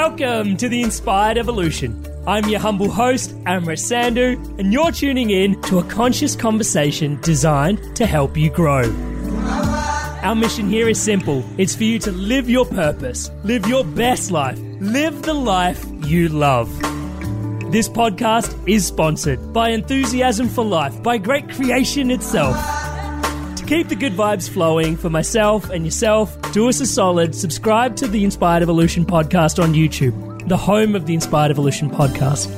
Welcome to the Inspired Evolution. I'm your humble host, Amrit Sandhu, and you're tuning in to a conscious conversation designed to help you grow. Our mission here is simple it's for you to live your purpose, live your best life, live the life you love. This podcast is sponsored by Enthusiasm for Life, by Great Creation itself. Keep the good vibes flowing for myself and yourself, do us a solid, subscribe to the Inspired Evolution podcast on YouTube, the home of the Inspired Evolution podcast.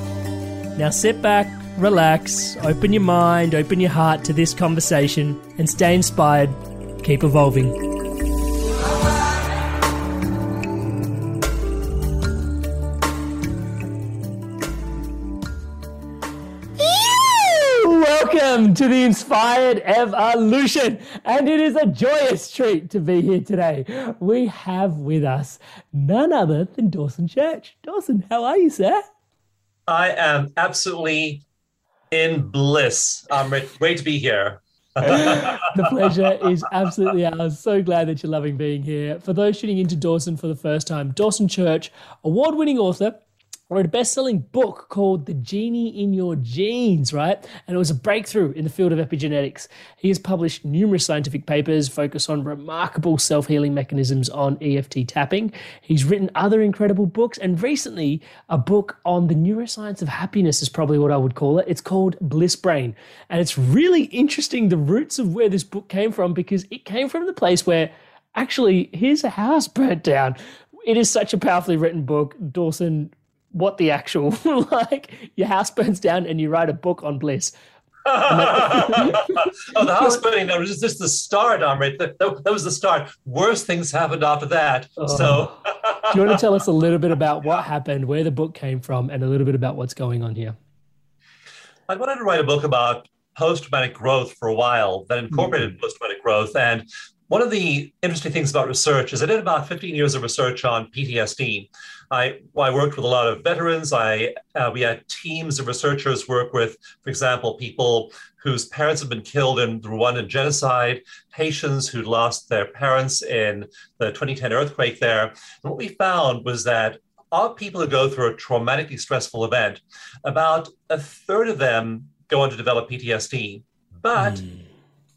Now sit back, relax, open your mind, open your heart to this conversation, and stay inspired. Keep evolving. Welcome to the Inspired Evolution, and it is a joyous treat to be here today. We have with us none other than Dawson Church. Dawson, how are you, sir? I am absolutely in bliss. I'm re- great to be here. the pleasure is absolutely ours. So glad that you're loving being here. For those tuning into Dawson for the first time, Dawson Church, award winning author, wrote a best selling book called The Genie in Your Genes, right? And it was a breakthrough in the field of epigenetics. He has published numerous scientific papers focused on remarkable self healing mechanisms on EFT tapping. He's written other incredible books, and recently, a book on the neuroscience of happiness is probably what I would call it. It's called Bliss Brain. And it's really interesting the roots of where this book came from because it came from the place where actually his house burnt down. It is such a powerfully written book. Dawson what the actual like your house burns down and you write a book on bliss oh, the house burning that was just the start, Amrit. That, that, that was the start. Worse things happened after that. Oh. So, do you want to tell us a little bit about what happened where the book came from and a little bit about what's going on here I wanted to write a book about post-traumatic growth for a while that incorporated Mm-hmm. post-traumatic growth. And one of the interesting things about research is I did about 15 years of research on PTSD. I, I worked with a lot of veterans. I uh, we had teams of researchers work with, for example, people whose parents had been killed in the Rwandan genocide, Haitians who'd lost their parents in the 2010 earthquake there. And what we found was that of people who go through a traumatically stressful event, about a third of them go on to develop PTSD, but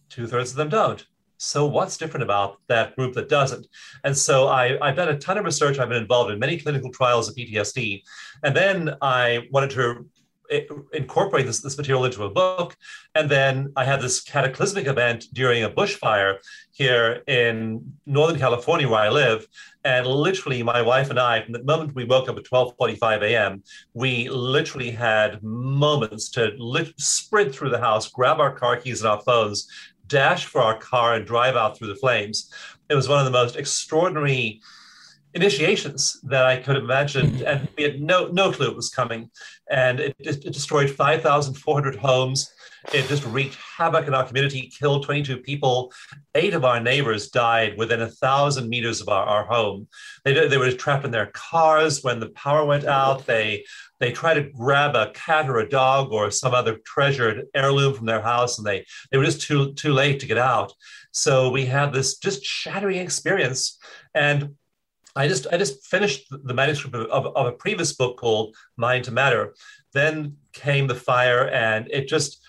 two thirds of them don't. So what's different about that group that doesn't? And so I, I've done a ton of research. I've been involved in many clinical trials of PTSD. And then I wanted to eh, incorporate this, this material into a book. And then I had this cataclysmic event during a bushfire here in Northern California, where I live. And literally, my wife and I, from the moment we woke up at 12:45 a.m., we literally had moments to lit- sprint through the house, grab our car keys and our phones, dash for our car, and drive out through the flames. It was one of the most extraordinary initiations that I could have imagined, mm-hmm. and we had no no clue it was coming. And it, it destroyed 5,400 homes. It just wreaked havoc in our community, killed 22 people. Eight of our neighbors died within a thousand meters of our, our home. They, they were trapped in their cars when the power went out. They they tried to grab a cat or a dog or some other treasured heirloom from their house, and they they were just too too late to get out. So we had this just shattering experience, and I just I just finished the manuscript of, of, of a previous book called Mind to Matter. Then came the fire, and it just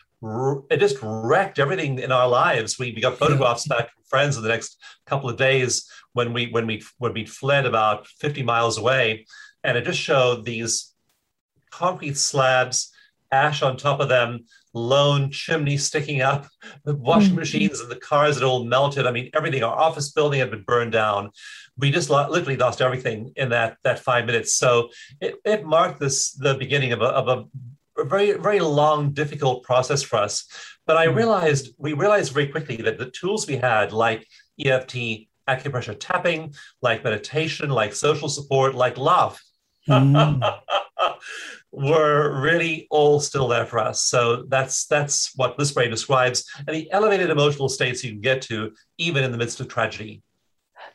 it just wrecked everything in our lives. We, we got photographs back from friends in the next couple of days when we when we when we fled about 50 miles away, and it just showed these concrete slabs, ash on top of them, lone chimney sticking up, the washing mm-hmm. machines and the cars had all melted. I mean, everything. Our office building had been burned down. We just literally lost everything in that that five minutes. So it, it marked this the beginning of a, of a a very very long difficult process for us but i hmm. realized we realized very quickly that the tools we had like eft acupressure tapping like meditation like social support like love mm. were really all still there for us so that's that's what Bliss Brain describes and the elevated emotional states you can get to even in the midst of tragedy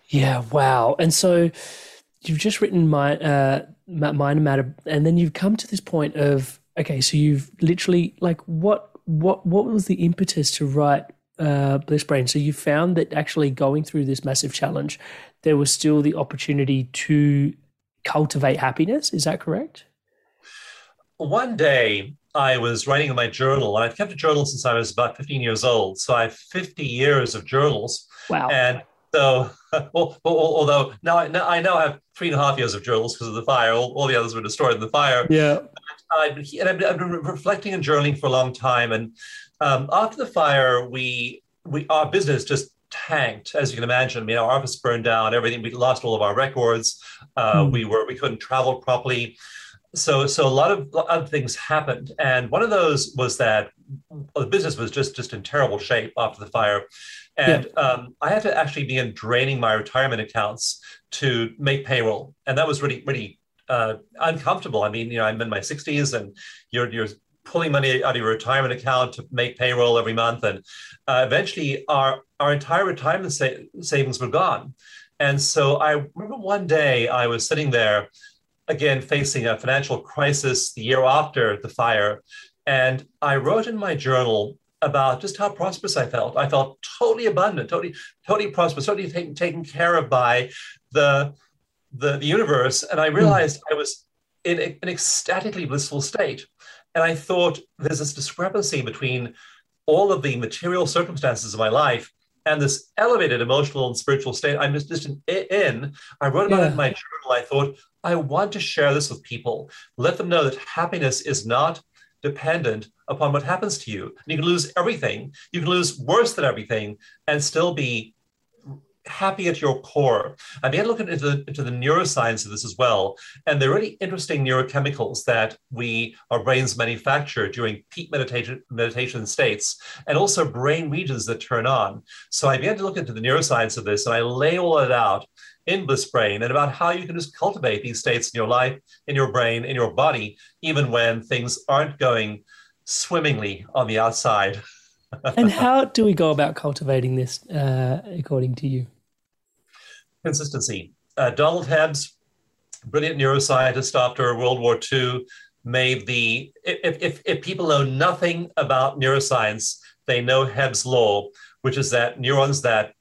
yeah wow and so you've just written my uh mind matter and then you've come to this point of okay, so you've literally like what what what was the impetus to write uh, Bliss Brain? So you found that actually going through this massive challenge, there was still the opportunity to cultivate happiness. Is that correct? One day, I was writing in my journal, and I've kept a journal since I was about 15 years old. So I have 50 years of journals. Wow. And so, well, although now I, now I now have three and a half years of journals because of the fire. All, all, the others were destroyed in the fire. Yeah. I've been, I've been reflecting and journaling for a long time. And um, after the fire, we we our business just tanked, as you can imagine. I mean, our office burned down, everything. We lost all of our records. Uh, mm. We were we couldn't travel properly. So so a lot of other things happened, and one of those was that the business was just just in terrible shape after the fire. And yeah. um, I had to actually begin draining my retirement accounts to make payroll, and that was really really uh, uncomfortable. I mean, you know, I'm in my 60s, and you're you're pulling money out of your retirement account to make payroll every month, and uh, eventually our our entire retirement sa- savings were gone. And so I remember one day I was sitting there, again facing a financial crisis the year after the fire, and I wrote in my journal about just how prosperous I felt. I felt totally abundant, totally, totally prosperous, totally taken, taken care of by the the, the universe, and I hmm. realized. I was in a, an ecstatically blissful state. And I thought there's this discrepancy between all of the material circumstances of my life and this elevated emotional and spiritual state I'm just, just in. I wrote about yeah. it in my journal. I thought, I want to share this with people. Let them know that happiness is not dependent upon what happens to you. You can lose everything. You can lose worse than everything and still be happy at your core. I began looking into the, into the neuroscience of this as well. And there are really interesting neurochemicals that we, our brains manufacture during peak meditation, meditation states, and also brain regions that turn on. So I began to look into the neuroscience of this and I lay all it out in Bliss Brain and about how you can just cultivate these states in your life, in your brain, in your body, even when things aren't going swimmingly on the outside. and how do we go about cultivating this uh, according to you? Consistency. Uh, Donald Hebbs, brilliant neuroscientist after World War II, made the if, if, if people know nothing about neuroscience, they know Hebb's law, which is that neurons that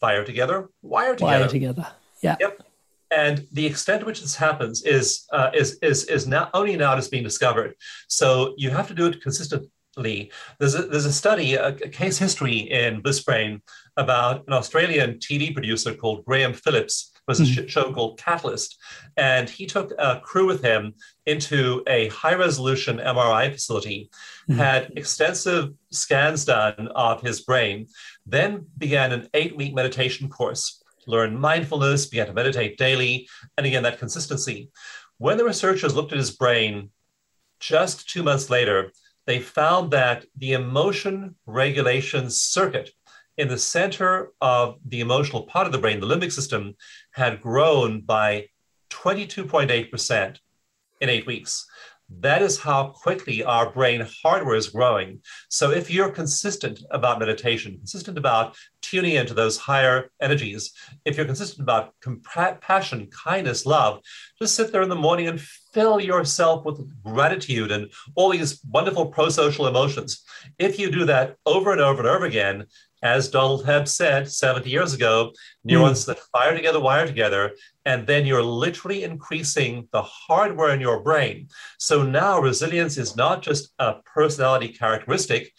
fire together wire together. Wire together. Yeah. Yep. And the extent to which this happens is uh, is is is now only now just being discovered. So you have to do it consistently. There's a, there's a study, a, a case history in Bliss Brain about an Australian TV producer called Graham Phillips. It was a mm-hmm. show called Catalyst, and he took a crew with him into a high-resolution MRI facility, mm-hmm. had extensive scans done of his brain, then began an eight-week meditation course. Learn mindfulness, began to meditate daily, and again that consistency. When the researchers looked at his brain, just two months later, they found that the emotion regulation circuit in the center of the emotional part of the brain, the limbic system had grown by 22.8% in eight weeks. That is how quickly our brain hardware is growing. So, if you're consistent about meditation, consistent about tuning into those higher energies, if you're consistent about compassion, kindness, love, just sit there in the morning and fill yourself with gratitude and all these wonderful pro social emotions. If you do that over and over and over again, as Donald Hebb said 70 years ago, neurons mm. that fire together wire together, and then you're literally increasing the hardware in your brain. So now resilience is not just a personality characteristic,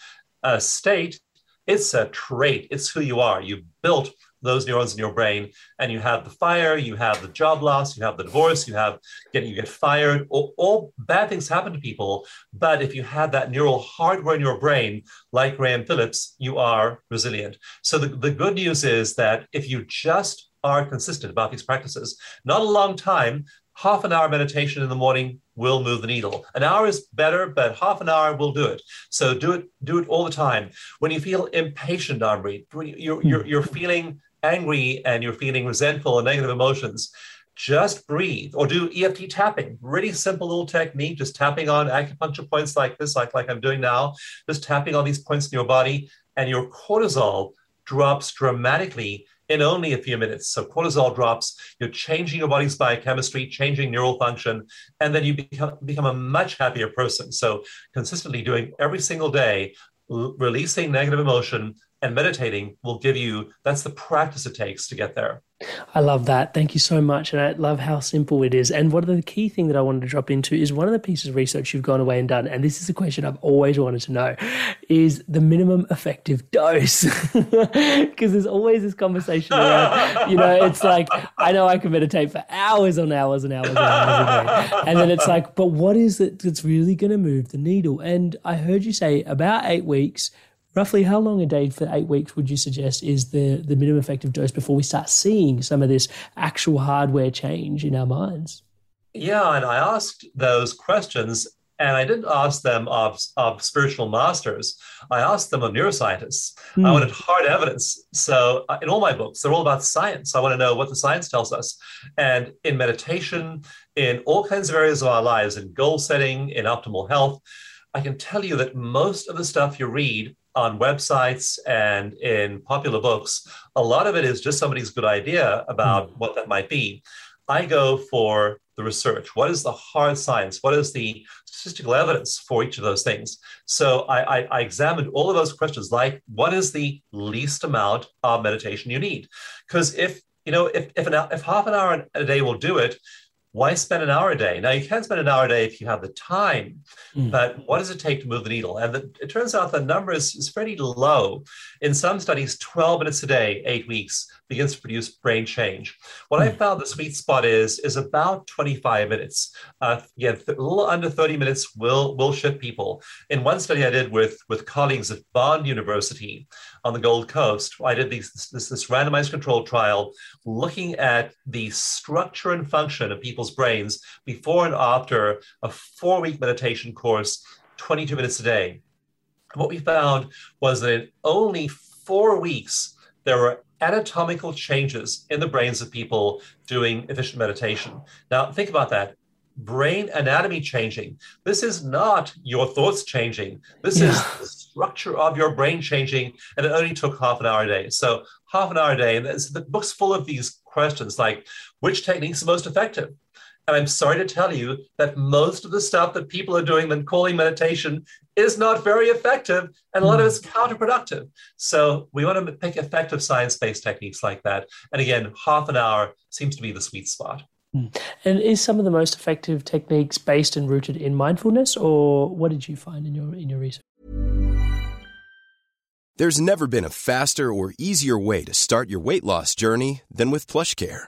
a state, it's a trait, it's who you are. You built those neurons in your brain and you have the fire you have the job loss you have the divorce you have get you get fired all, all, bad things happen to people but if you have that neural hardware in your brain like graham phillips you are resilient so the, the good news is that if you just are consistent about these practices not a long time half an hour meditation in the morning will move the needle. An hour is better, but half an hour will do it. So do it, do it all the time. When you feel impatient, when you're, you're, you're hmm. feeling angry and you're feeling resentful and negative emotions, just breathe or do EFT tapping. Really simple little technique, just tapping on acupuncture points like this, like, like I'm doing now, just tapping on these points in your body, and your cortisol drops dramatically in only a few minutes. So cortisol drops, you're changing your body's biochemistry, changing neural function, and then you become, become a much happier person. So consistently doing every single day, l- releasing negative emotion, and meditating will give you that's the practice it takes to get there. I love that. Thank you so much. And i love how simple it is. And one of the key thing that i wanted to drop into is one of the pieces of research you've gone away and done and this is a question i've always wanted to know is the minimum effective dose. Because there's always this conversation around you know it's like i know i can meditate for hours on hours and hours and hours and then it's like but what is it that's really going to move the needle? And i heard you say about eight weeks roughly how long a day for eight weeks would you suggest is the, the minimum effective dose before we start seeing some of this actual hardware change in our minds? Yeah, and I asked those questions, and I didn't ask them of, of spiritual masters. I asked them of neuroscientists. Mm. I hmm. wanted hard evidence. So, uh, in all my books, they're all about science. I want to know what the science tells us. And in meditation, in all kinds of areas of our lives, in goal setting, in optimal health, I can tell you that most of the stuff you read on websites and in popular books, a lot of it is just somebody's good idea about mm. what that might be. I go for the research. What is the hard science? What is the statistical evidence for each of those things? So I, I, I examined all of those questions, like what is the least amount of meditation you need? Because if you know if if, an, if half an hour a day will do it, why spend an hour a day? Now, you can spend an hour a day if you have the time, mm. but what does it take to move the needle? And the, it turns out the number is, is pretty low. In some studies, 12 minutes a day, eight weeks, begins to produce brain change. What. I hmm. found the sweet spot is is about 25 minutes. Uh, yeah, a little under 30 minutes will will shift people. In one study I did with with colleagues at Bond University on the Gold Coast, I did these, this, this randomized controlled trial looking at the structure and function of people's brains before and after a four week meditation course, 22 minutes a day. what we found was that in only four weeks, there were anatomical changes in the brains of people doing efficient meditation. Now, think about that brain anatomy changing. This is not your thoughts changing. This yeah. is the structure of your brain changing, and it only took half an hour a day. So half an hour a day, and the book's full of these questions like which technique's the most effective. And I'm sorry to tell you that most of the stuff that people are doing and calling meditation is not very effective, and a lot of it's hmm. counterproductive. So we want to pick effective science-based techniques like that. And again, half an hour seems to be the sweet spot. Hmm. And is some of the most effective techniques based and rooted in mindfulness, or what did you find in your in your research? There's never been a faster or easier way to start your weight loss journey than with PlushCare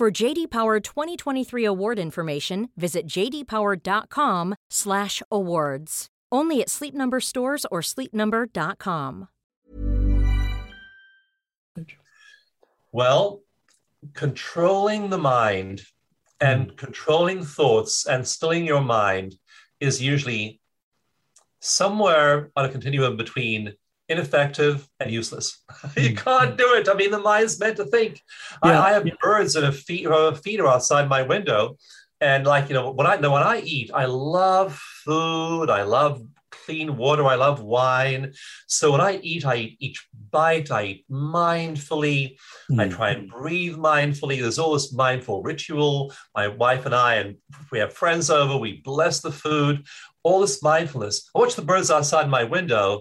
For JD Power 2023 award information, visit jdpower.com/awards. Only at Sleep Number stores or sleepnumber.com. Well, controlling the mind and hmm. controlling thoughts and stilling your mind is usually somewhere on a continuum between ineffective and useless. you can't do it. I mean, the mind's meant to think. Yeah. I, I have birds and a, feed, a feeder outside my window, and like you know, when I know when I eat, I love food. I love clean water. I love wine. So when I eat, I eat each bite. I eat mindfully. I Mm. try and breathe mindfully. There's all this mindful ritual. My wife and I, and we have friends over, we bless the food. All this mindfulness. I watch the birds outside my window.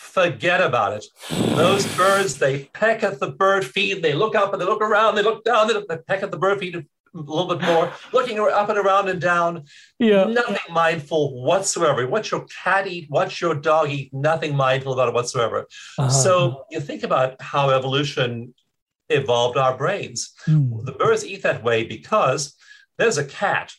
Forget about it. Those birds, they peck at the bird feed. They look up and they look around. They look down. They, look, they peck at the bird feed a little bit more, looking up and around and down. Yeah. Nothing mindful whatsoever. Watch your cat eat. Watch your dog eat. Nothing mindful about it whatsoever. Uh-huh. So you think about how evolution evolved our brains. Mm. The birds eat that way because there's a cat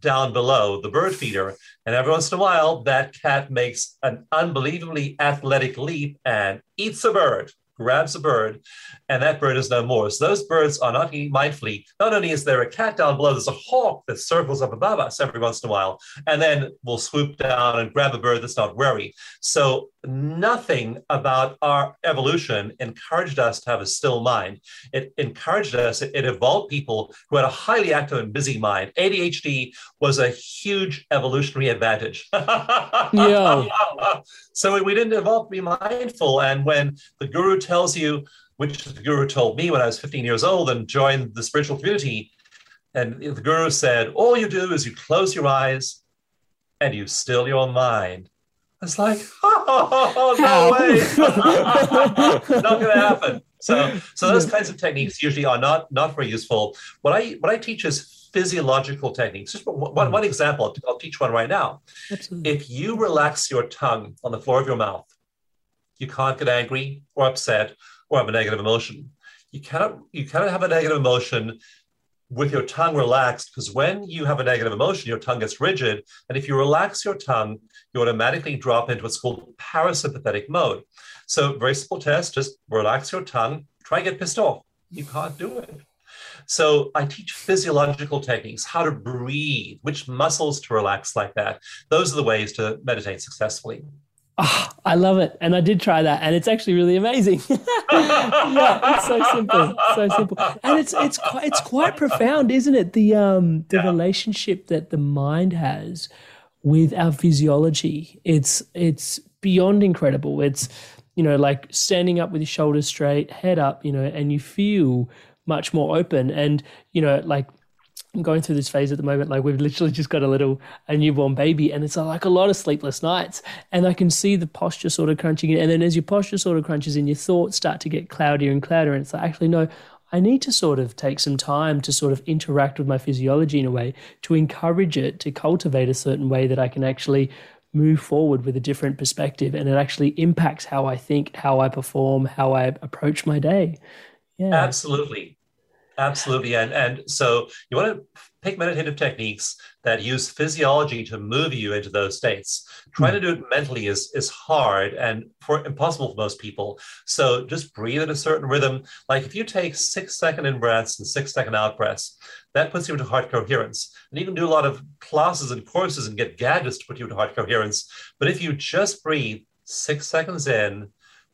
down below the bird feeder. And every once in a while, that cat makes an unbelievably athletic leap and eats a bird, grabs a bird, and that bird is no more. So those birds are not eating mindfully. Not only is there a cat down below, there's a hawk that circles up above us every once in a while, and then we'll swoop down and grab a bird that's not wary. So nothing about our evolution encouraged us to have a still mind. It encouraged us, it, evolved people who had a highly active and busy mind. ADHD was a huge evolutionary advantage. Yeah. so we- we didn't evolve to be mindful. And when the guru tells you, which the guru told me when I was 15 years old and joined the spiritual community, and the guru said, all you do is you close your eyes and you still your mind. It's like, oh, How? no way. not going to happen. So, so those kinds of techniques usually are not not very useful. What I what I teach is physiological techniques. Just one, one, hmm. one example. I'll, I'll teach one right now. Absolutely. If you relax your tongue on the floor of your mouth, you can't get angry or upset or have a negative emotion. You cannot you cannot have a negative emotion with your tongue relaxed because when you have a negative emotion, your tongue gets rigid. And if you relax your tongue, you automatically drop into what's called parasympathetic mode. So, very simple test just relax your tongue, try and get pissed off. You can't do it. So, I teach physiological techniques, how to breathe, which muscles to relax like that. Those are the ways to meditate successfully. Ah, I love it. And I did try that and it's actually really amazing. yeah, it's so simple. So simple. And it's it's quite it's quite profound, isn't it? The um the Yeah. relationship that the mind has with our physiology. It's it's beyond incredible. It's you know, like standing up with your shoulders straight, head up, you know, and you feel much more open. And, you know, like I'm going through this phase at the moment. Like we've literally just got a little a newborn baby, and it's like a lot of sleepless nights. And I can see the posture sort of crunching in. And then as your posture sort of crunches in, your thoughts start to get cloudier and cloudier. And it's like actually no, I need to sort of take some time to sort of interact with my physiology in a way to encourage it to cultivate a certain way that I can actually move forward with a different perspective, and it actually impacts how I think, how I perform, how I approach my day. Yeah. Absolutely. Absolutely. And, and so you want to pick meditative techniques that use physiology to move you into those states. Trying hmm. to do it mentally is, is hard and for impossible for most people. So just breathe at a certain rhythm. Like if you take six second in breaths and six second out breaths, that puts you into heart coherence. And you can do a lot of classes and courses and get gadgets to put you into heart coherence. But if you just breathe six seconds in,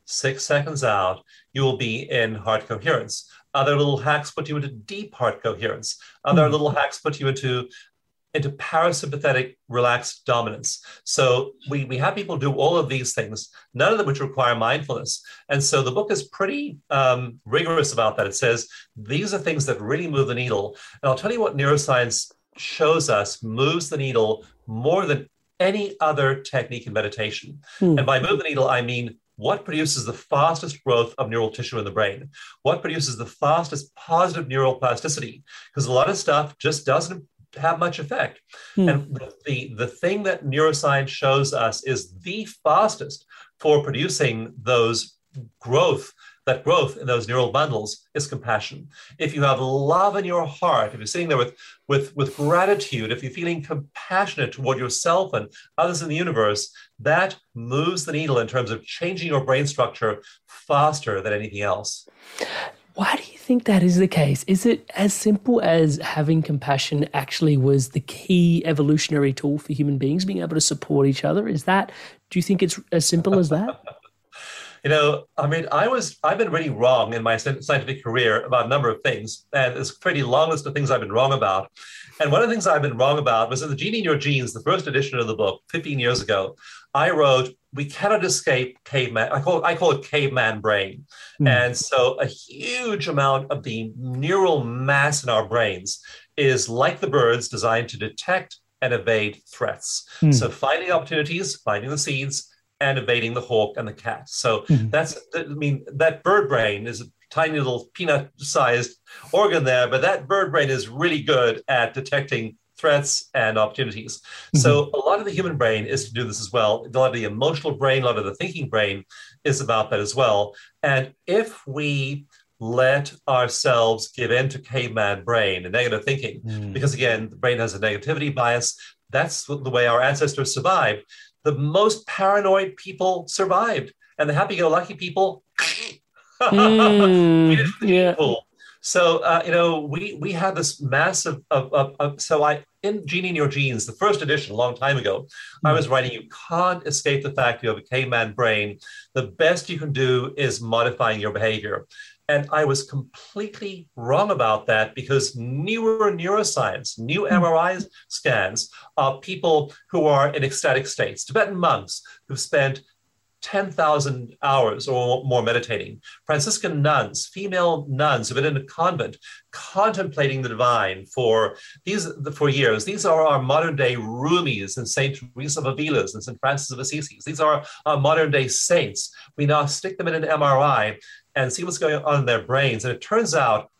six seconds out, you will be in heart coherence. Other little hacks put you into deep heart coherence. Other Mhm. little hacks put you into into parasympathetic relaxed dominance. So we, we have people do all of these things, none of them which require mindfulness. And so the book is pretty um, rigorous about that. It says these are things that really move the needle. And I'll tell you what neuroscience shows us moves the needle more than any other technique in meditation. Hmm. And by move the needle, I mean what produces the fastest growth of neural tissue in the brain? What produces the fastest positive neural plasticity? Because a lot of stuff just doesn't have much effect. Hmm. And the, the, the thing that neuroscience shows us is the fastest for producing those growth that growth in those neural bundles is compassion. If you have love in your heart, if you're sitting there with, with, with gratitude, if you're feeling compassionate toward yourself and others in the universe, that moves the needle in terms of changing your brain structure faster than anything else. Why do you think that is the case? Is it as simple as having compassion actually was the key evolutionary tool for human beings, being able to support each other? Is that, do you think it's as simple as that? You know, I mean, I was I've been really wrong in my scientific career about a number of things, and it's a pretty long list of things I've been wrong about. And one of the things I've been wrong about was in the Genie in Your Genes, the first edition of the book, 15 years ago. I wrote, "We cannot escape caveman." I call it, I call it caveman brain, mm. and so a huge amount of the neural mass in our brains is like the birds, designed to detect and evade threats. Mm. So finding opportunities, finding the seeds, and evading the hawk and the cat. So mm-hmm. that's, I mean, that bird brain is a tiny little peanut sized organ there, but that bird brain is really good at detecting threats and opportunities. Mm-hmm. So a lot of the human brain is to do this as well. A lot of the emotional brain, a lot of the thinking brain is about that as well. And if we let ourselves give in to caveman brain and negative thinking, mm. because again, the brain has a negativity bias. That's the way our ancestors survived the most paranoid people survived, and the happy-go-lucky people. mm, yeah. People. So uh, you know, we we had this massive of, of, of, so I in Genie in Your Genes, the first edition a long time ago, I was writing you can't escape the fact you have a caveman brain. The best you can do is modifying your behavior. And I was completely wrong about that because newer neuroscience, new hmm. MRI scans of people who are in ecstatic states, Tibetan monks who've spent 10,000 hours or more meditating, Franciscan nuns, female nuns who've been in a convent contemplating the divine for these for years. These are our modern day Rumis and Saint Teresa of Avila's and Saint Francis of Assisi. These are our modern day saints. We now stick them in an MRI and see what's going on in their brains. And it turns out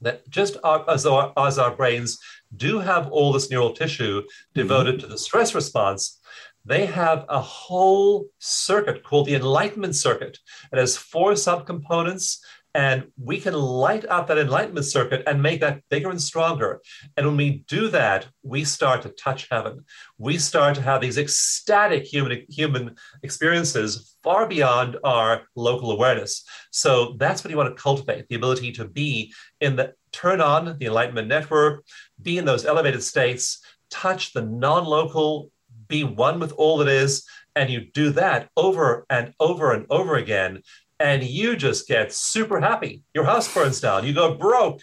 that just as, our, as our brains do have all this neural tissue devoted mm-hmm. to the stress response, they have a whole circuit called the enlightenment circuit. It has four subcomponents and we can light up that enlightenment circuit and make that bigger and stronger. And when we do that, we start to touch heaven. We start to have these ecstatic human, human experiences far beyond our local awareness. So that's what you want to cultivate the ability to be in the turn on the enlightenment network, be in those elevated states, touch the non local, be one with all that is. And you do that over and over and over again and you just get super happy. Your house burns down, you go broke,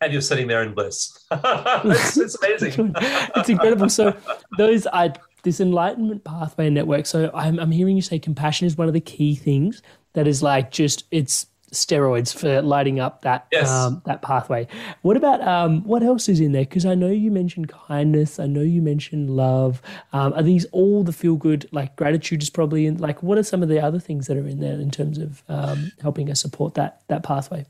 and you're sitting there in bliss. it's, it's, amazing. it's incredible. So those I this enlightenment pathway network. So I'm I'm hearing you say compassion is one of the key things that is like just it's steroids for lighting up that yes. um, that pathway. What about um, what else is in there? Because I know you mentioned kindness. I know you mentioned love. Um, are these all the feel good? Like gratitude is probably in. Like, what are some of the other things that are in there in terms of um, helping us support that that pathway?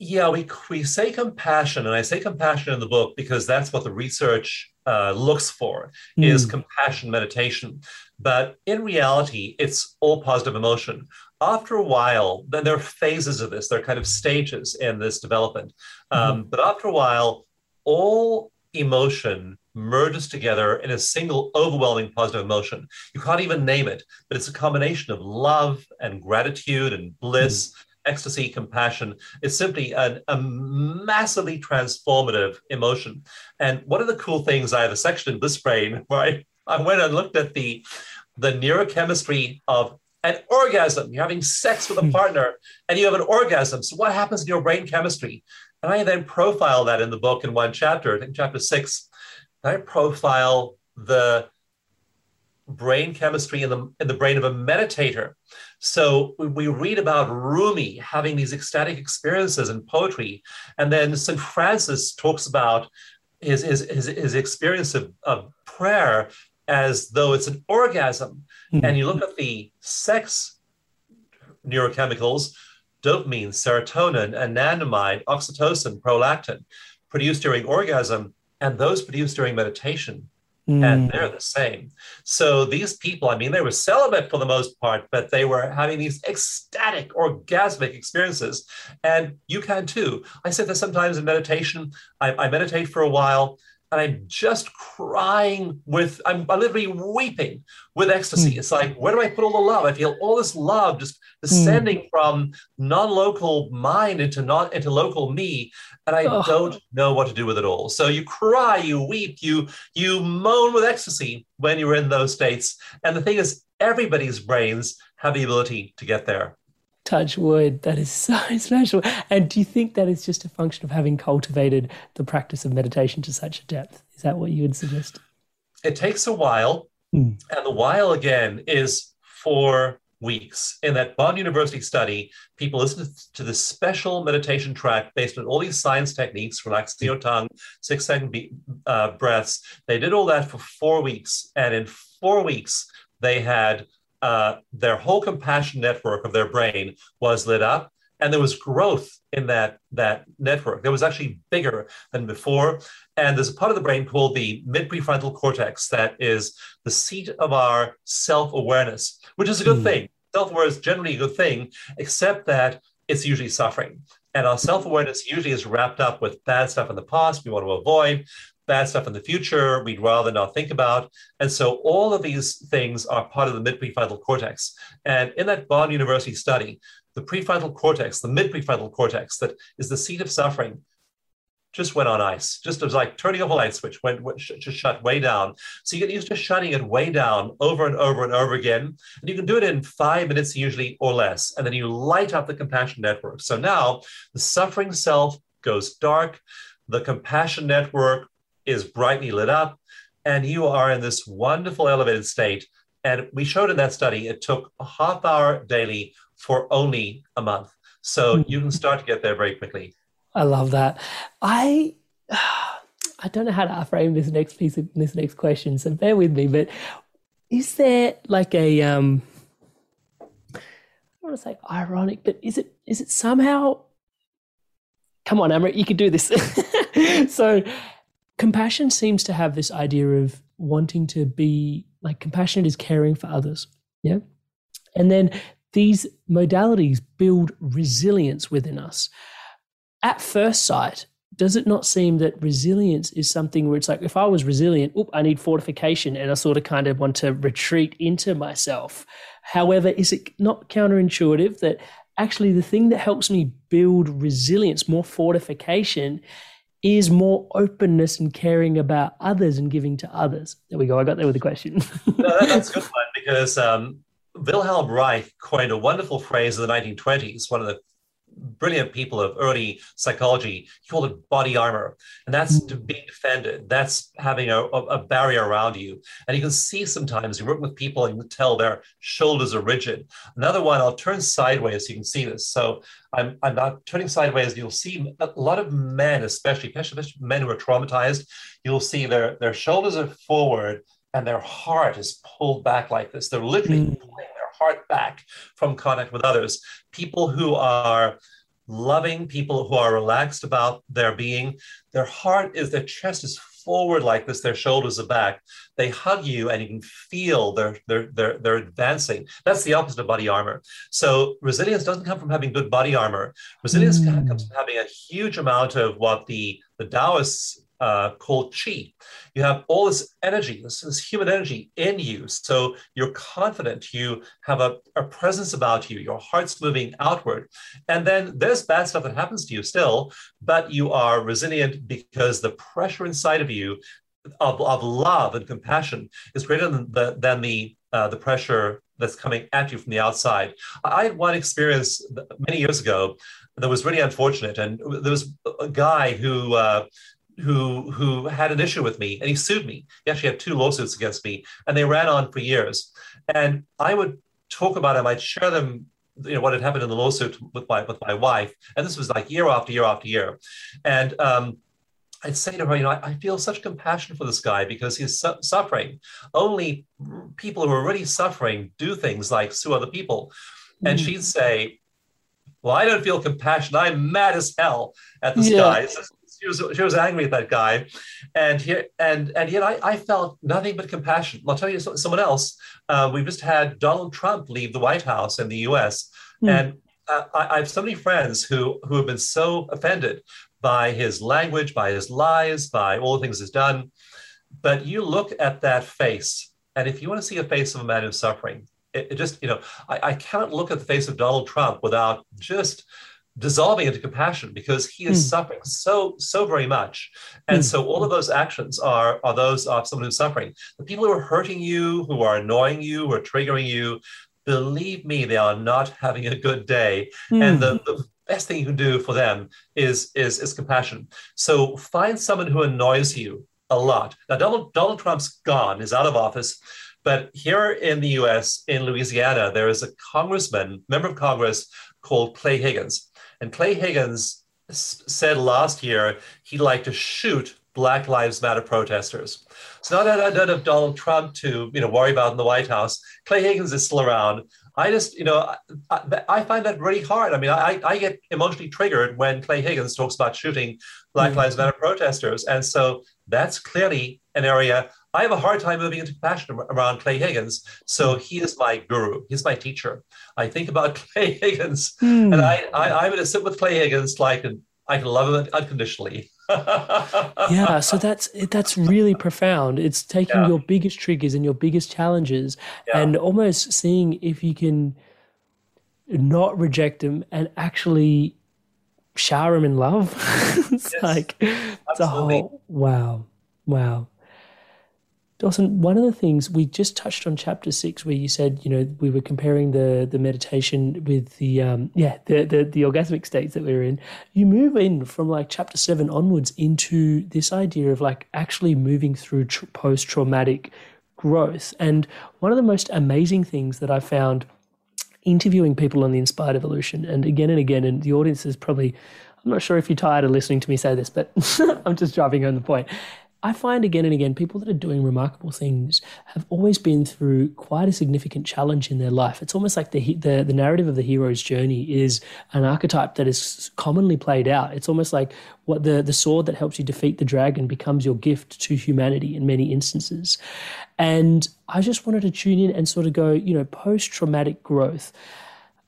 Yeah, we we say compassion, and I say compassion in the book because that's what the research uh, looks for mm. is compassion meditation. But in reality, it's all positive emotion after a while, then there are phases of this, there are kind of stages in this development. Um, mm-hmm. But after a while, all emotion merges together in a single overwhelming positive emotion. You can't even name it, but it's a combination of love and gratitude and bliss. Mm. Ecstasy, compassion. It's simply an, a massively transformative emotion. And one of the cool things, I have a section in Bliss Brain where I, I went and looked at the, the neurochemistry of an orgasm. You're having sex with a hmm. partner and you have an orgasm. So, what happens in your brain chemistry? And I then profile that in the book in one chapter, I think chapter six. I profile the brain chemistry in the in the brain of a meditator. So we, we read about Rumi having these ecstatic experiences in poetry, and then St. Francis talks about his his his, his experience of, of prayer as though it's an orgasm. Mm-hmm. And you look at the sex neurochemicals, dopamine, serotonin, anandamide, oxytocin, prolactin, produced during orgasm, and those produced during meditation mm. and they're the same. So these people, I mean, they were celibate for the most part, but they were having these ecstatic, orgasmic experiences. And you can too. I say this sometimes in meditation. I, I meditate for a while and I'm just crying with, I'm, I'm literally weeping with ecstasy. Mm. It's like, where do I put all the love? I feel all this love just descending mm. from non-local mind into not into local me, and I oh. don't know what to do with it all. So you cry, you weep, you you moan with ecstasy when you're in those states. And the thing is, everybody's brains have the ability to get there touch wood. That is so special. And do you think that is just a function of having cultivated the practice of meditation to such a depth? Is that what you would suggest? It takes a while. Mm. And the while again is four weeks. In that Bond University study, people listened to this special meditation track based on all these science techniques, relaxing your tongue, six second be- uh, breaths. They did all that for four weeks. And in four weeks, they had uh, their whole compassion network of their brain was lit up and there was growth in that that network that was actually bigger than before and there's a part of the brain called the mid prefrontal cortex that is the seat of our self-awareness which is a good mm. thing self-awareness is generally a good thing except that it's usually suffering and our self-awareness usually is wrapped up with bad stuff in the past we want to avoid bad stuff in the future we'd rather not think about. And so all of these things are part of the mid prefrontal cortex. And in that Bond University study, the prefrontal cortex, the mid prefrontal cortex, that is the seat of suffering, just went on ice. Just as like turning off a light switch, went, went just shut way down. So you get used to shutting it way down over and over and over again. And you can do it in five minutes usually or less. And then you light up the compassion network. So now the suffering self goes dark. The compassion network is brightly lit up, and you are in this wonderful elevated state. And we showed in that study it took a half hour daily for only a month. So hmm. you can start to get there very quickly. I love that. I I don't know how to frame this next piece of this next question, so bear with me. But is there like a um I want to say ironic, but is it is it somehow come on, Amrit, you could do this. so compassion seems to have this idea of wanting to be like compassionate is caring for others. Yeah. And then these modalities build resilience within us. At first sight, does it not seem that resilience is something where it's like if I was resilient, oop, I need fortification and I sort of kind of want to retreat into myself. However, is it not counterintuitive that actually the thing that helps me build resilience, more fortification, is more openness and caring about others and giving to others. There we go. I got there with the question. no, that's a good one because um, Wilhelm Reich coined a wonderful phrase in the 1920s, one of the brilliant people of early psychology. He called it body armor. And that's mm. being defended. That's having a, a, barrier around you. And you can see sometimes you work with people and you can tell their shoulders are rigid. Another one, I'll turn sideways so you can see this. So I'm, I'm not turning sideways. You'll see a lot of men, especially, especially men who are traumatized, you'll see their, their shoulders are forward and their heart is pulled back like this. They're literally mm. pulling heart back from contact with others. People who are loving, people who are relaxed about their being, their heart is, their chest is forward like this, their shoulders are back. They hug you and you can feel they're, they're, they're, they're advancing. That's the opposite of body armor. So resilience doesn't come from having good body armor. Resilience mm. comes from having a huge amount of what the, the Taoists uh, called chi. You have all this energy, this, this, human energy in you. So you're confident, you have a, a presence about you, your heart's moving outward. And then there's bad stuff that happens to you still, but you are resilient because the pressure inside of you of, of love and compassion is greater than the, than the, uh, the pressure that's coming at you from the outside. I had one experience many years ago that was really unfortunate. And there was a guy who uh, who who had an issue with me and he sued me. He actually had two lawsuits against me and they ran on for years. And I would talk about them, I'd share them, you know, what had happened in the lawsuit with my with my wife. And this was like year after year after year. And um, I'd say to her, you know, I, I, feel such compassion for this guy because he's su- suffering. Only people who are really suffering do things like sue other people. Mm. And she'd say, Well, I don't feel compassion. I'm mad as hell at this yeah. guy she was she was angry at that guy, and here and and yet I, I felt nothing but compassion. I'll tell you someone else. Uh, we've just had Donald Trump leave the White House in the U.S. Mm. and uh, I, I, have so many friends who who have been so offended by his language, by his lies, by all the things he's done. But you look at that face, and if you want to see a face of a man who's suffering, it, it just you know I, I cannot look at the face of Donald Trump without just dissolving into compassion because he is mm. suffering so so very much and mm. so all of those actions are are those of someone who's suffering the people who are hurting you who are annoying you who are triggering you believe me they are not having a good day mm. and the, the best thing you can do for them is is is compassion so find someone who annoys you a lot now donald, donald trump's gone is out of office but here in the US, in Louisiana, there is a congressman, member of Congress called Clay Higgins. And Clay Higgins said last year he'd like to shoot Black Lives Matter protesters. So now that I don't have Donald Trump to you know worry about in the White House, Clay Higgins is still around. I just you know I, I find that really hard. I mean, I, I get emotionally triggered when Clay Higgins talks about shooting Black mm-hmm. Lives Matter protesters, and so that's clearly an area I have a hard time moving into compassion around Clay Higgins. So he is my guru. He's my teacher. I think about Clay Higgins, mm. and I, I, am going to sit with Clay Higgins like I can love him unconditionally. yeah, so that's that's really profound. It's taking yeah. your biggest triggers and your biggest challenges, yeah. and almost seeing if you can not reject them and actually shower them in love. it's yes, like it's a whole wow, wow. Dawson, one of the things we just touched on chapter six, where you said, you know, we were comparing the the meditation with the um, yeah the, the the orgasmic states that we were in. You move in from like chapter seven onwards into this idea of like actually moving through tr- post traumatic growth. And one of the most amazing things that I found interviewing people on the Inspired Evolution, and again and again, and the audience is probably I'm not sure if you're tired of listening to me say this, but I'm just driving home the point. I find again and again people that are doing remarkable things have always been through quite a significant challenge in their life. It's almost like the the, the narrative of the hero's journey is an archetype that is commonly played out. It's almost like what the the sword that helps you defeat the dragon becomes your gift to humanity in many instances. And I just wanted to tune in and sort of go, you know, post traumatic growth.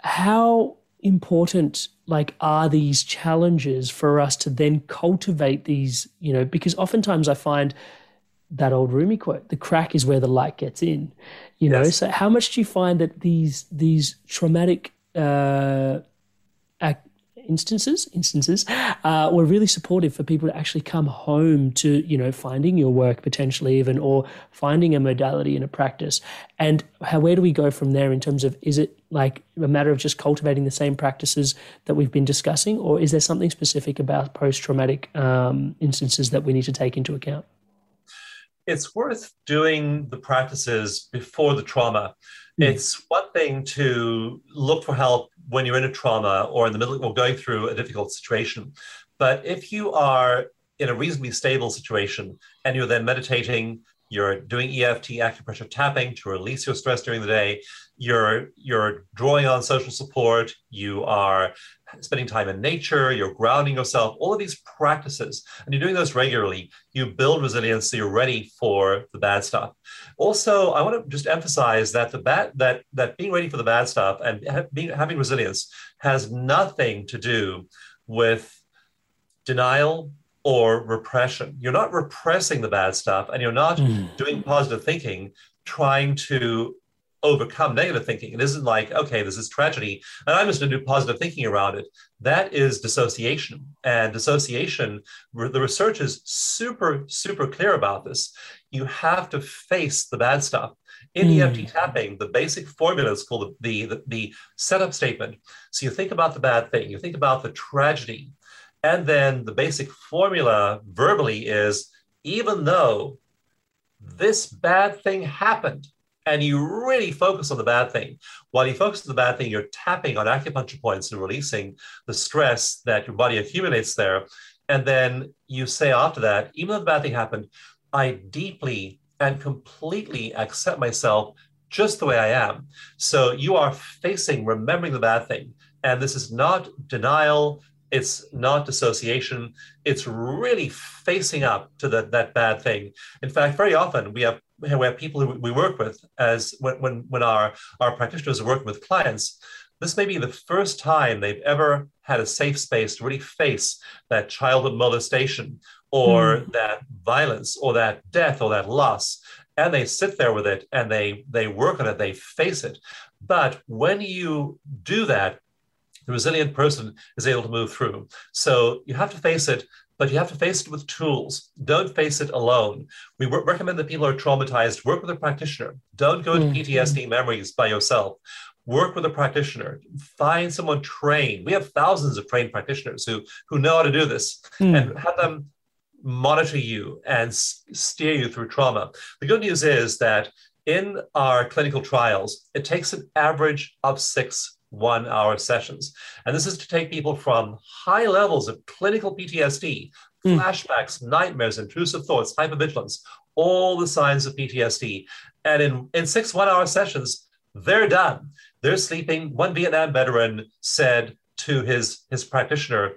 How important like are these challenges for us to then cultivate these you know because oftentimes i find that old Rumi quote the crack is where the light gets in you know? So how much do you find that these these traumatic uh, act, instances instances uh, were really supportive for people to actually come home to you know finding your work potentially even or finding a modality and a practice? And how where do we go from there in terms of is it like a matter of just cultivating the same practices that we've been discussing or is there something specific about post-traumatic um, instances that we need to take into account it's worth doing the practices before the trauma. Mm. It's one thing to look for help when you're in a trauma or in the middle or going through a difficult situation. But if you are in a reasonably stable situation and you're then meditating, you're doing EFT acupressure tapping to release your stress during the day, you're you're drawing on social support, you are spending time in nature, you're grounding yourself, all of these practices, and you're doing those regularly, you build resilience so you're ready for the bad stuff. Also, I want to just emphasize that the bad that that being ready for the bad stuff and being, having resilience has nothing to do with denial or repression. You're not repressing the bad stuff and you're not mm. doing positive thinking trying to overcome negative thinking. It isn't like, okay, this is tragedy, and I'm just going to do positive thinking around it. That is dissociation. And dissociation, the research is super, super clear about this. You have to face the bad stuff. In mm. EFT tapping, the basic formula is called the, the, the setup statement. So you think about the bad thing, you think about the tragedy, And then the basic formula verbally is even though this bad thing happened, and you really focus on the bad thing. While you focus on the bad thing, you're tapping on acupuncture points and releasing the stress that your body accumulates there. And then you say after that, even though the bad thing happened, I deeply and completely accept myself just the way I am. So you are facing, remembering the bad thing. And this is not denial, it's not dissociation, it's really facing up to the, that bad thing. In fact, very often we have we have people who we work with as when, when, when our, our practitioners are working with clients, this may be the first time they've ever had a safe space to really face that childhood molestation or mm. that violence or that death or that loss and they sit there with it and they they work on it they face it but when you do that the resilient person is able to move through. So you have to face it but you have to face it with tools. Don't face it alone. We recommend that people are traumatized. Work with a practitioner. Don't go mm-hmm. to ptsd memories by yourself. Work with a practitioner. Find someone trained. We have thousands of trained practitioners who who know how to do this mm. and have them monitor you and steer you through trauma. The good news is that in our clinical trials, it takes an average of six one hour sessions. And this is to take people from high levels of clinical PTSD, mm. flashbacks, nightmares, intrusive thoughts, hypervigilance, all the signs of PTSD. And in, in six one hour sessions, they're done. They're sleeping. One Vietnam veteran said to his, his practitioner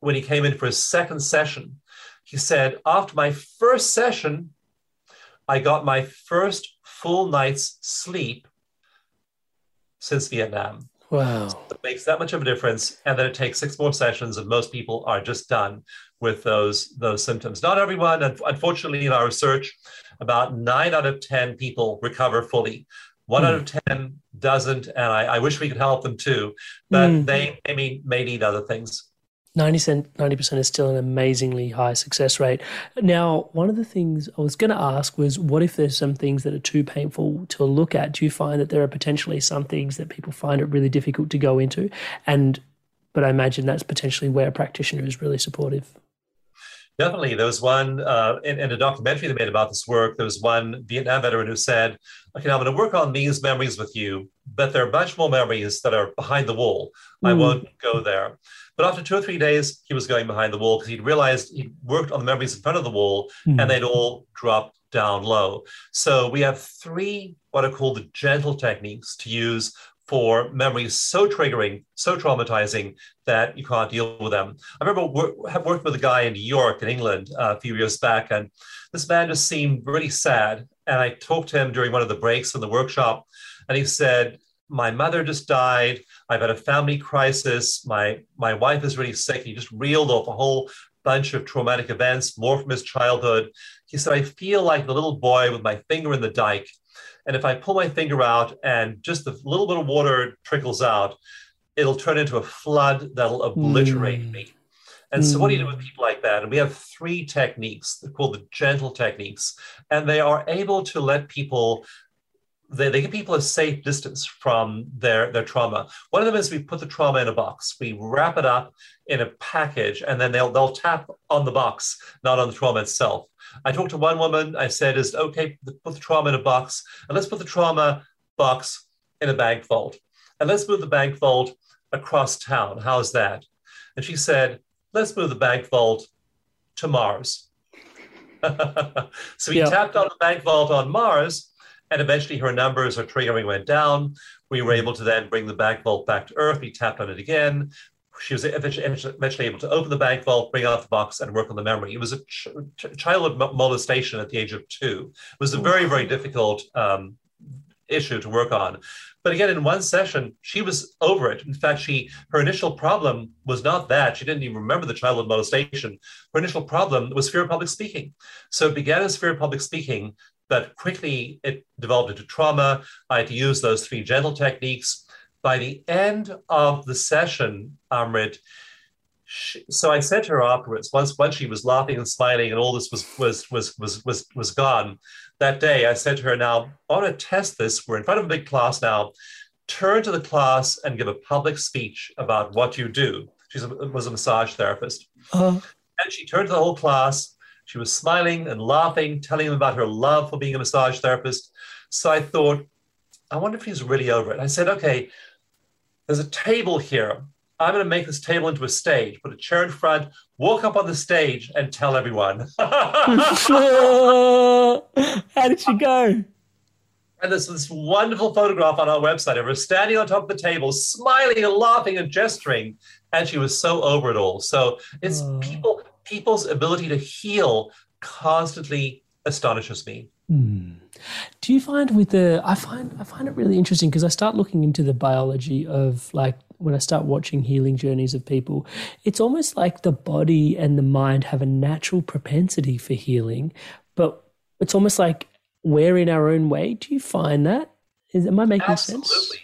when he came in for his second session, he said, after my first session, I got my first full night's sleep since Vietnam. Wow. So it makes that much of a difference. And then it takes six more sessions, and most people are just done with those, those symptoms. Not everyone, unfortunately, in our research, about nine out of 10 people recover fully. One mm. out of 10 doesn't, and I, I, wish we could help them too, but mm. they may, may need other things. 90%, 90% is still an amazingly high success rate. Now, one of the things I was going to ask was what if there's some things that are too painful to look at? Do you find that there are potentially some things that people find it really difficult to go into? And, but I imagine that's potentially where a practitioner is really supportive. Definitely. There was one uh, in, in, a documentary they made about this work. There was one Vietnam veteran who said, Okay, now I'm going to work on these memories with you, but there are much more memories that are behind the wall. Mm. I won't go there. But after two or three days, he was going behind the wall because he'd realized he'd worked on the memories in front of the wall mm. and they'd all dropped down low. So we have three what are called the gentle techniques to use for memories so triggering, so traumatizing that you can't deal with them. I remember wor- working with a guy in New York, in England, uh, a few years back, and this man just seemed really sad. And I talked to him during one of the breaks in the workshop, and he said, "My mother just died. I've had a family crisis. My my wife is really sick." He just reeled off a whole bunch of traumatic events, more from his childhood. He said, "I feel like the little boy with my finger in the dike." And if I pull my finger out and just a little bit of water trickles out, it'll turn into a flood that'll obliterate mm. me. And mm. so, what do you do with people like that? And we have three techniques called the gentle techniques, and they are able to let people. They, they give people a safe distance from their, their trauma. One of them is we put the trauma in a box. We wrap it up in a package, and then they'll they'll tap on the box, not on the trauma itself. I talked to one woman. I said, "Is okay? Put the trauma in a box, and let's put the trauma box in a bank vault, and let's move the bank vault across town. How's that?" And she said, "Let's move the bank vault to Mars." so we yeah. tapped on the bank vault on Mars, and eventually her numbers, her triggering went down. We were able to then bring the bank vault back to Earth. We tapped on it again she was eventually, able to open the bank vault, bring out the box, and work on the memory. It was a ch- childhood molestation at the age of two. It was a very, very difficult um, issue to work on. But again, in one session, she was over it. In fact, she her initial problem was not that she didn't even remember the childhood molestation. Her initial problem was fear of public speaking. So it began as fear of public speaking, but quickly it developed into trauma. I had to use those three gentle techniques by the end of the session, Amrit, she, so I said to her afterwards, once once she was laughing and smiling and all this was was was was was was gone, that day I said to her, now I want to test this. We're in front of a big class now. Turn to the class and give a public speech about what you do. She was a massage therapist. Uh-huh. And she turned to the whole class. She was smiling and laughing, telling him about her love for being a massage therapist. So I thought, I wonder if he's really over it. I said, okay, there's a table here. I'm going to make this table into a stage, put a chair in front, walk up on the stage and tell everyone. How did she go? And there's this wonderful photograph on our website of her standing on top of the table, smiling and laughing and gesturing. And she was so over it all. So it's oh. people, people's ability to heal constantly astonishes me. Hmm. Do you find with the I find I find it really interesting because I start looking into the biology of like when I start watching healing journeys of people, it's almost like the body and the mind have a natural propensity for healing, but it's almost like we're in our own way. Do you find that? Is am I making Absolutely. sense?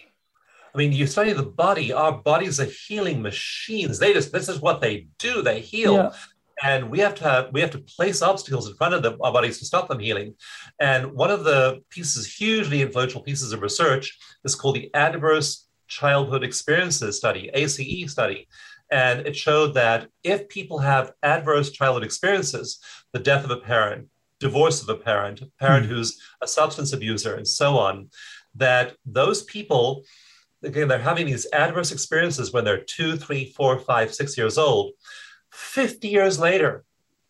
I mean, you study the body. Our bodies are healing machines. They just this is what they do. They heal. Yeah and we have to have, we have to place obstacles in front of them, our bodies to stop them healing. And one of the pieces, hugely influential pieces of research, is called the Adverse Childhood Experiences Study, ACE study. And it showed that if people have adverse childhood experiences, the death of a parent, divorce of a parent, a parent mm-hmm. who's a substance abuser, and so on, that those people, again, they're having these adverse experiences when they're two, three, four, five, six years old 50 years later,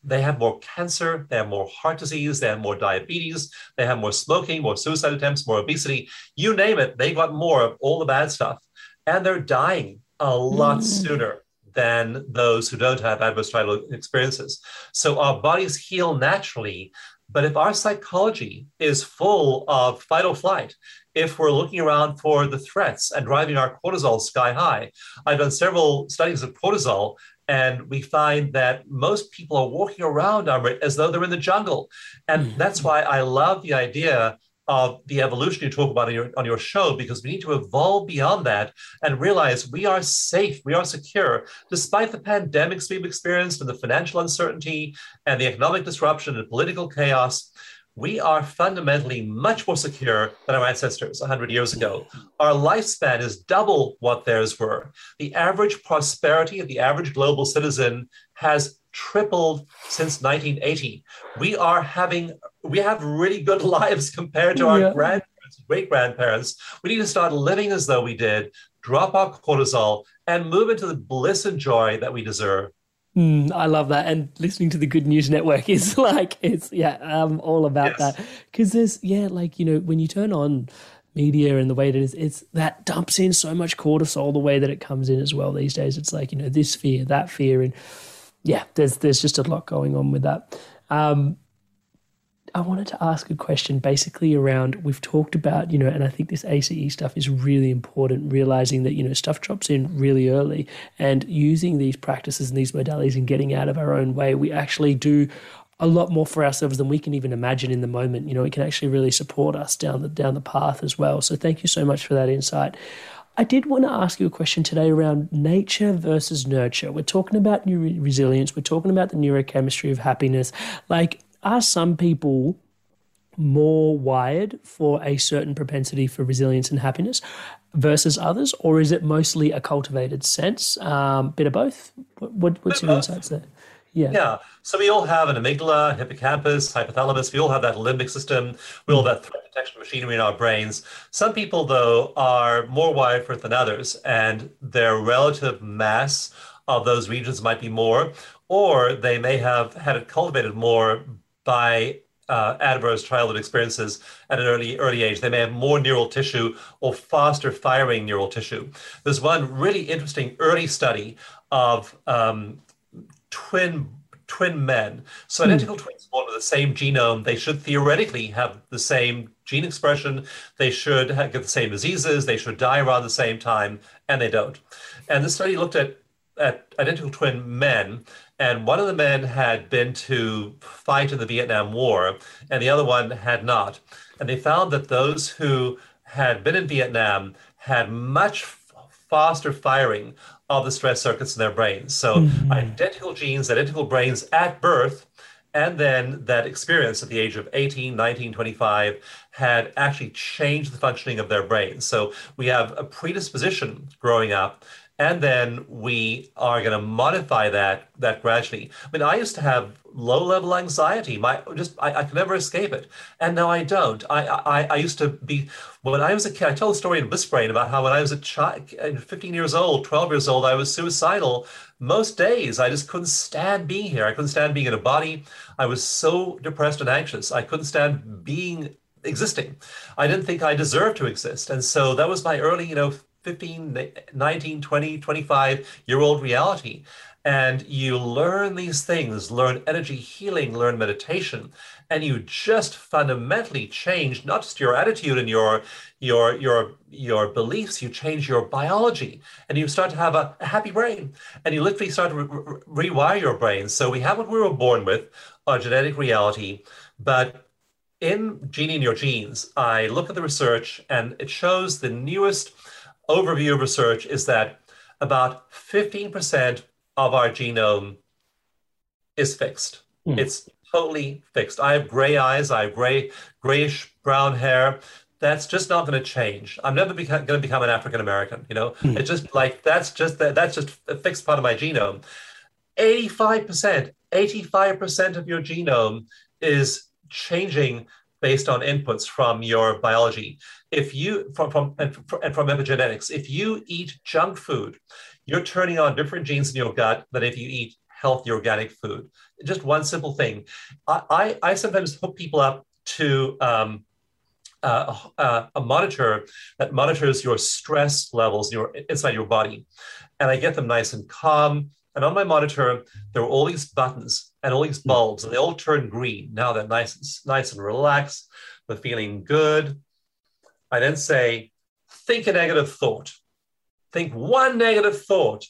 they have more cancer, they have more heart disease, they have more diabetes, they have more smoking, more suicide attempts, more obesity. You name it, they got more of all the bad stuff. And they're dying a lot mm. sooner than those who don't have adverse childhood experiences. So our bodies heal naturally. But if our psychology is full of fight or flight, if we're looking around for the threats and driving our cortisol sky high, I've done several studies of cortisol and we find that most people are walking around as though they're in the jungle. And mm-hmm. that's why I love the idea of the evolution you talk about on your, on your show, because we need to evolve beyond that and realize we are safe, we are secure, despite the pandemics we've experienced and the financial uncertainty and the economic disruption and political chaos we are fundamentally much more secure than our ancestors 100 years ago. Our lifespan is double what theirs were. The average prosperity of the average global citizen has tripled since 1980. We are having, we have really good lives compared to our yeah. grandparents, great grandparents. We need to start living as though we did, drop our cortisol, and move into the bliss and joy that we deserve. Mm, I love that. And listening to the Good News Network is like, it's, yeah, I'm all about yes. that. Because there's, yeah, like, you know, when you turn on media and the way it is, it's that dumps in so much cortisol the way that it comes in as well these days. It's like, you know, this fear, that fear. And yeah, there's, there's just a lot going on with that. Um, I wanted to ask a question basically around we've talked about, you know, and I think this ACE stuff is really important, realizing that, you know, stuff drops in really early and using these practices and these modalities and getting out of our own way, we actually do a lot more for ourselves than we can even imagine in the moment. You know, it can actually really support us down the down the path as well. So thank you so much for that insight. I did want to ask you a question today around nature versus nurture. We're talking about new resilience. We're talking about the neurochemistry of happiness. Like, are some people more wired for a certain propensity for resilience and happiness versus others, or is it mostly a cultivated sense? Um, bit of both. What, what's your insights there? Yeah. Yeah. So we all have an amygdala, hippocampus, hypothalamus. We all have that limbic system. We all have that threat detection machinery in our brains. Some people, though, are more wired for it than others, and their relative mass of those regions might be more, or they may have had it cultivated more by uh, adverse childhood experiences at an early early age. They may have more neural tissue or faster firing neural tissue. There's one really interesting early study of um, twin twin men. So hmm. identical twins born with the same genome, they should theoretically have the same gene expression. They should have, get the same diseases. They should die around the same time, and they don't. And the study looked at at identical twin men and one of the men had been to fight in the Vietnam War, and the other one had not. And they found that those who had been in Vietnam had much faster firing of the stress circuits in their brains. So, mm-hmm. identical genes, identical brains at birth, and then that experience at the age of 18, 19, 25 had actually changed the functioning of their brains. So, we have a predisposition growing up and then we are going to modify that that gradually. I mean, I used to have low level anxiety. My just I, I could never escape it, and now I don't. I, I I used to be when I was a kid. I told a story in Brain about how when I was a child, 15 years old, 12 years old, I was suicidal most days. I just couldn't stand being here. I couldn't stand being in a body. I was so depressed and anxious. I couldn't stand being existing. I didn't think I deserved to exist, and so that was my early, you know 15, 19, 20, 25 year old reality. And you learn these things, learn energy healing, learn meditation, and you just fundamentally change not just your attitude and your your your your beliefs, you change your biology, and you start to have a, a happy brain, and you literally start to re- re- rewire your brain. So we have what we were born with, our genetic reality, but in Genie in Your Genes, I look at the research and it shows the newest overview of research is that about 15% of our genome is fixed. Mm. It's totally fixed. I have gray eyes, I have gray, grayish brown hair. That's just not going to change. I'm never beca- going to become an African American. You know, mm. it's just like that's just that, that's just a fixed part of my genome. 85%, 85% of your genome is changing based on inputs from your biology. If you from from and, from epigenetics, if you eat junk food, you're turning on different genes in your gut than if you eat healthy organic food. Just one simple thing. I I, I sometimes hook people up to um, uh, uh, a monitor that monitors your stress levels your, inside your body. And I get them nice and calm. And on my monitor, there are all these buttons and all these bulbs, and they all turn green. Now they're nice and nice and relaxed. They're feeling good. I then say, think a negative thought. Think one negative thought,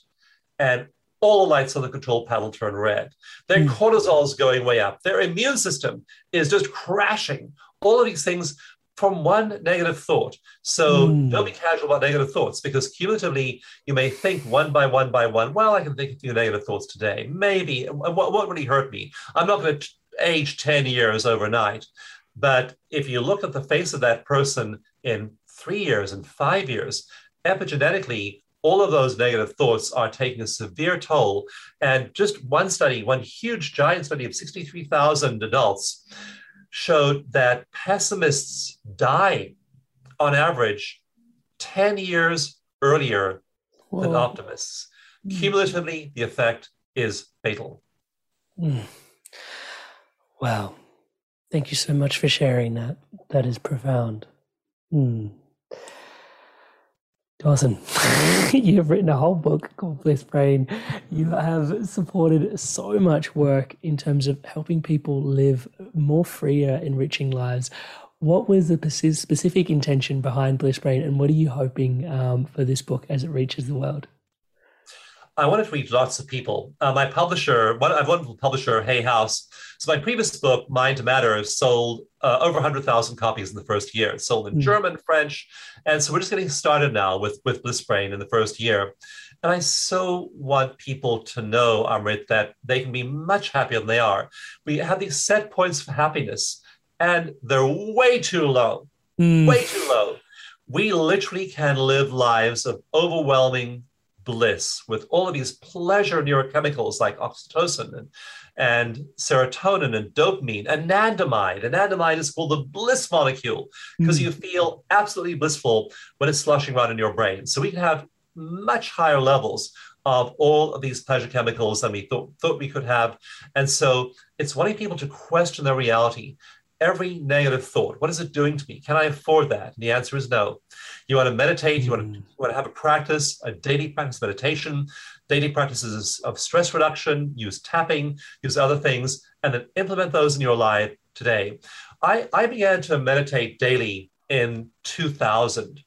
and all the lights on the control panel turn red. Their mm. cortisol is going way up. Their immune system is just crashing. All of these things from one negative thought. So mm. don't be casual about negative thoughts because cumulatively you may think one by one by one, well, I can think a few negative thoughts today. Maybe. What, what really hurt me? I'm not going to age 10 years overnight. But if you look at the face of that person in three years and five years, epigenetically, all of those negative thoughts are taking a severe toll. And just one study, one huge giant study of 63,000 adults, showed that pessimists die on average 10 years earlier Whoa. than optimists. Mm. Cumulatively, the effect is fatal. Mm. Wow. Thank you so much for sharing that. That is profound. Mm. Dawson, you have written a whole book called Bliss Brain. You have supported so much work in terms of helping people live more freer, enriching lives. What was the specific intention behind Bliss Brain, and what are you hoping um, for this book as it reaches the world? I wanted to reach lots of people. Uh, my publisher, one, I have one publisher, Hay House. So my previous book, Mind to Matter, sold uh, over 100,000 copies in the first year. It's sold in mm. German, French, and so we're just getting started now with with Bliss Brain in the first year. And I so want people to know, Amrit, that they can be much happier than they are. We have these set points for happiness, and they're way too low, mm. way too low. We literally can live lives of overwhelming bliss with all of these pleasure neurochemicals like oxytocin and, and serotonin and dopamine, anandamide. Anandamide is called the bliss molecule because mm. you feel absolutely blissful when it's slushing around in your brain. So we can have much higher levels of all of these pleasure chemicals than we thought, thought we could have. And so it's wanting people to question their reality every negative thought. What is it doing to me? Can I afford that? And the answer is no. You want to meditate, you, want to, hmm. you want to have a practice, a daily practice meditation, daily practices of stress reduction, use tapping, use other things, and then implement those in your life today. I, I began to meditate daily in 2000.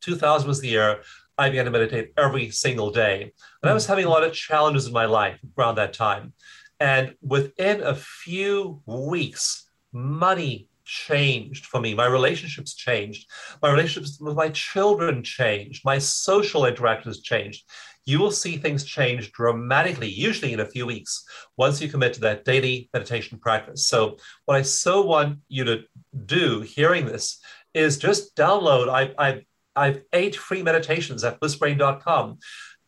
2000 was the year I began to meditate every single day. And I was hmm. having a lot of challenges in my life around that time. And within a few weeks, money changed for me. My relationships changed. My relationships with my children changed. My social interactions changed. You will see things change dramatically, usually in a few weeks, once you commit to that daily meditation practice. So, what I so want you to do hearing this is just download. I, I I have eight free meditations at blissbrain.com.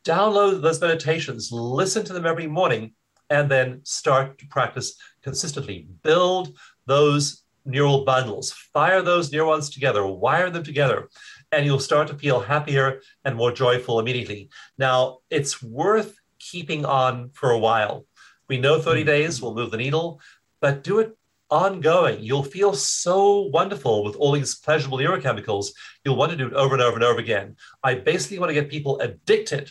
Download those meditations, listen to them every morning, and then start to practice consistently. Build those neural bundles, fire those neurons together, wire them together, and you'll start to feel happier and more joyful immediately. Now, it's worth keeping on for a while. We know 30 mm-hmm. days will move the needle, but do it ongoing. You'll feel so wonderful with all these pleasurable neurochemicals. You'll want to do it over and over and over again. I basically want to get people addicted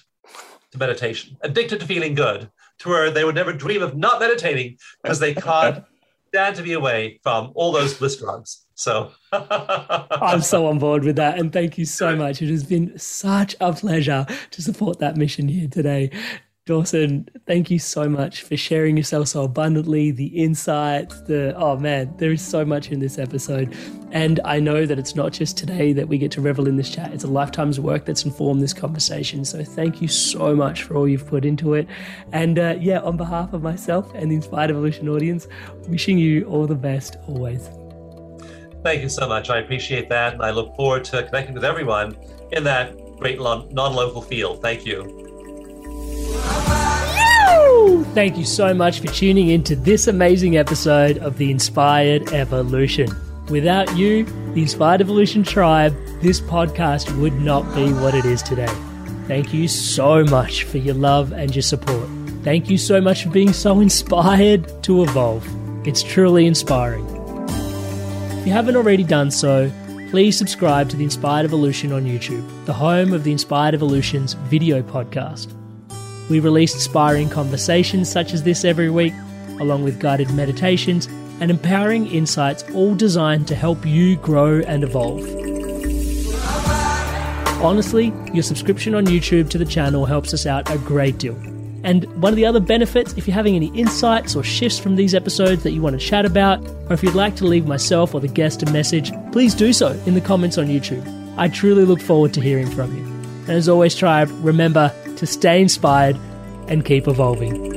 to meditation, addicted to feeling good, to where they would never dream of not meditating because they can't stand to be away from all those bliss drugs. So I'm so on board with that. And thank you so much. It has been such a pleasure to support that mission here today. Dawson, thank you so much for sharing yourself so abundantly, the insights, the oh man, there is so much in this episode. And I know that it's not just today that we get to revel in this chat, it's a lifetime's work that's informed this conversation. So thank you so much for all you've put into it. And uh, yeah, on behalf of myself and the Inspired Evolution audience, wishing you all the best always. Thank you so much. I appreciate that. And I look forward to connecting with everyone in that great non local field. Thank you. Thank you so much for tuning in to this amazing episode of the Inspired Evolution. Without you, the Inspired Evolution tribe, this podcast would not be what it is today. Thank you so much for your love and your support. Thank you so much for being so inspired to evolve. It's truly inspiring. If you haven't already done so, please subscribe to the Inspired Evolution on YouTube, the home of the Inspired Evolution's video podcast. We release inspiring conversations such as this every week, along with guided meditations and empowering insights, all designed to help you grow and evolve. Honestly, your subscription on YouTube to the channel helps us out a great deal. And one of the other benefits, if you're having any insights or shifts from these episodes that you want to chat about, or if you'd like to leave myself or the guest a message, please do so in the comments on YouTube. I truly look forward to hearing from you. And as always, Tribe, remember to stay inspired and keep evolving.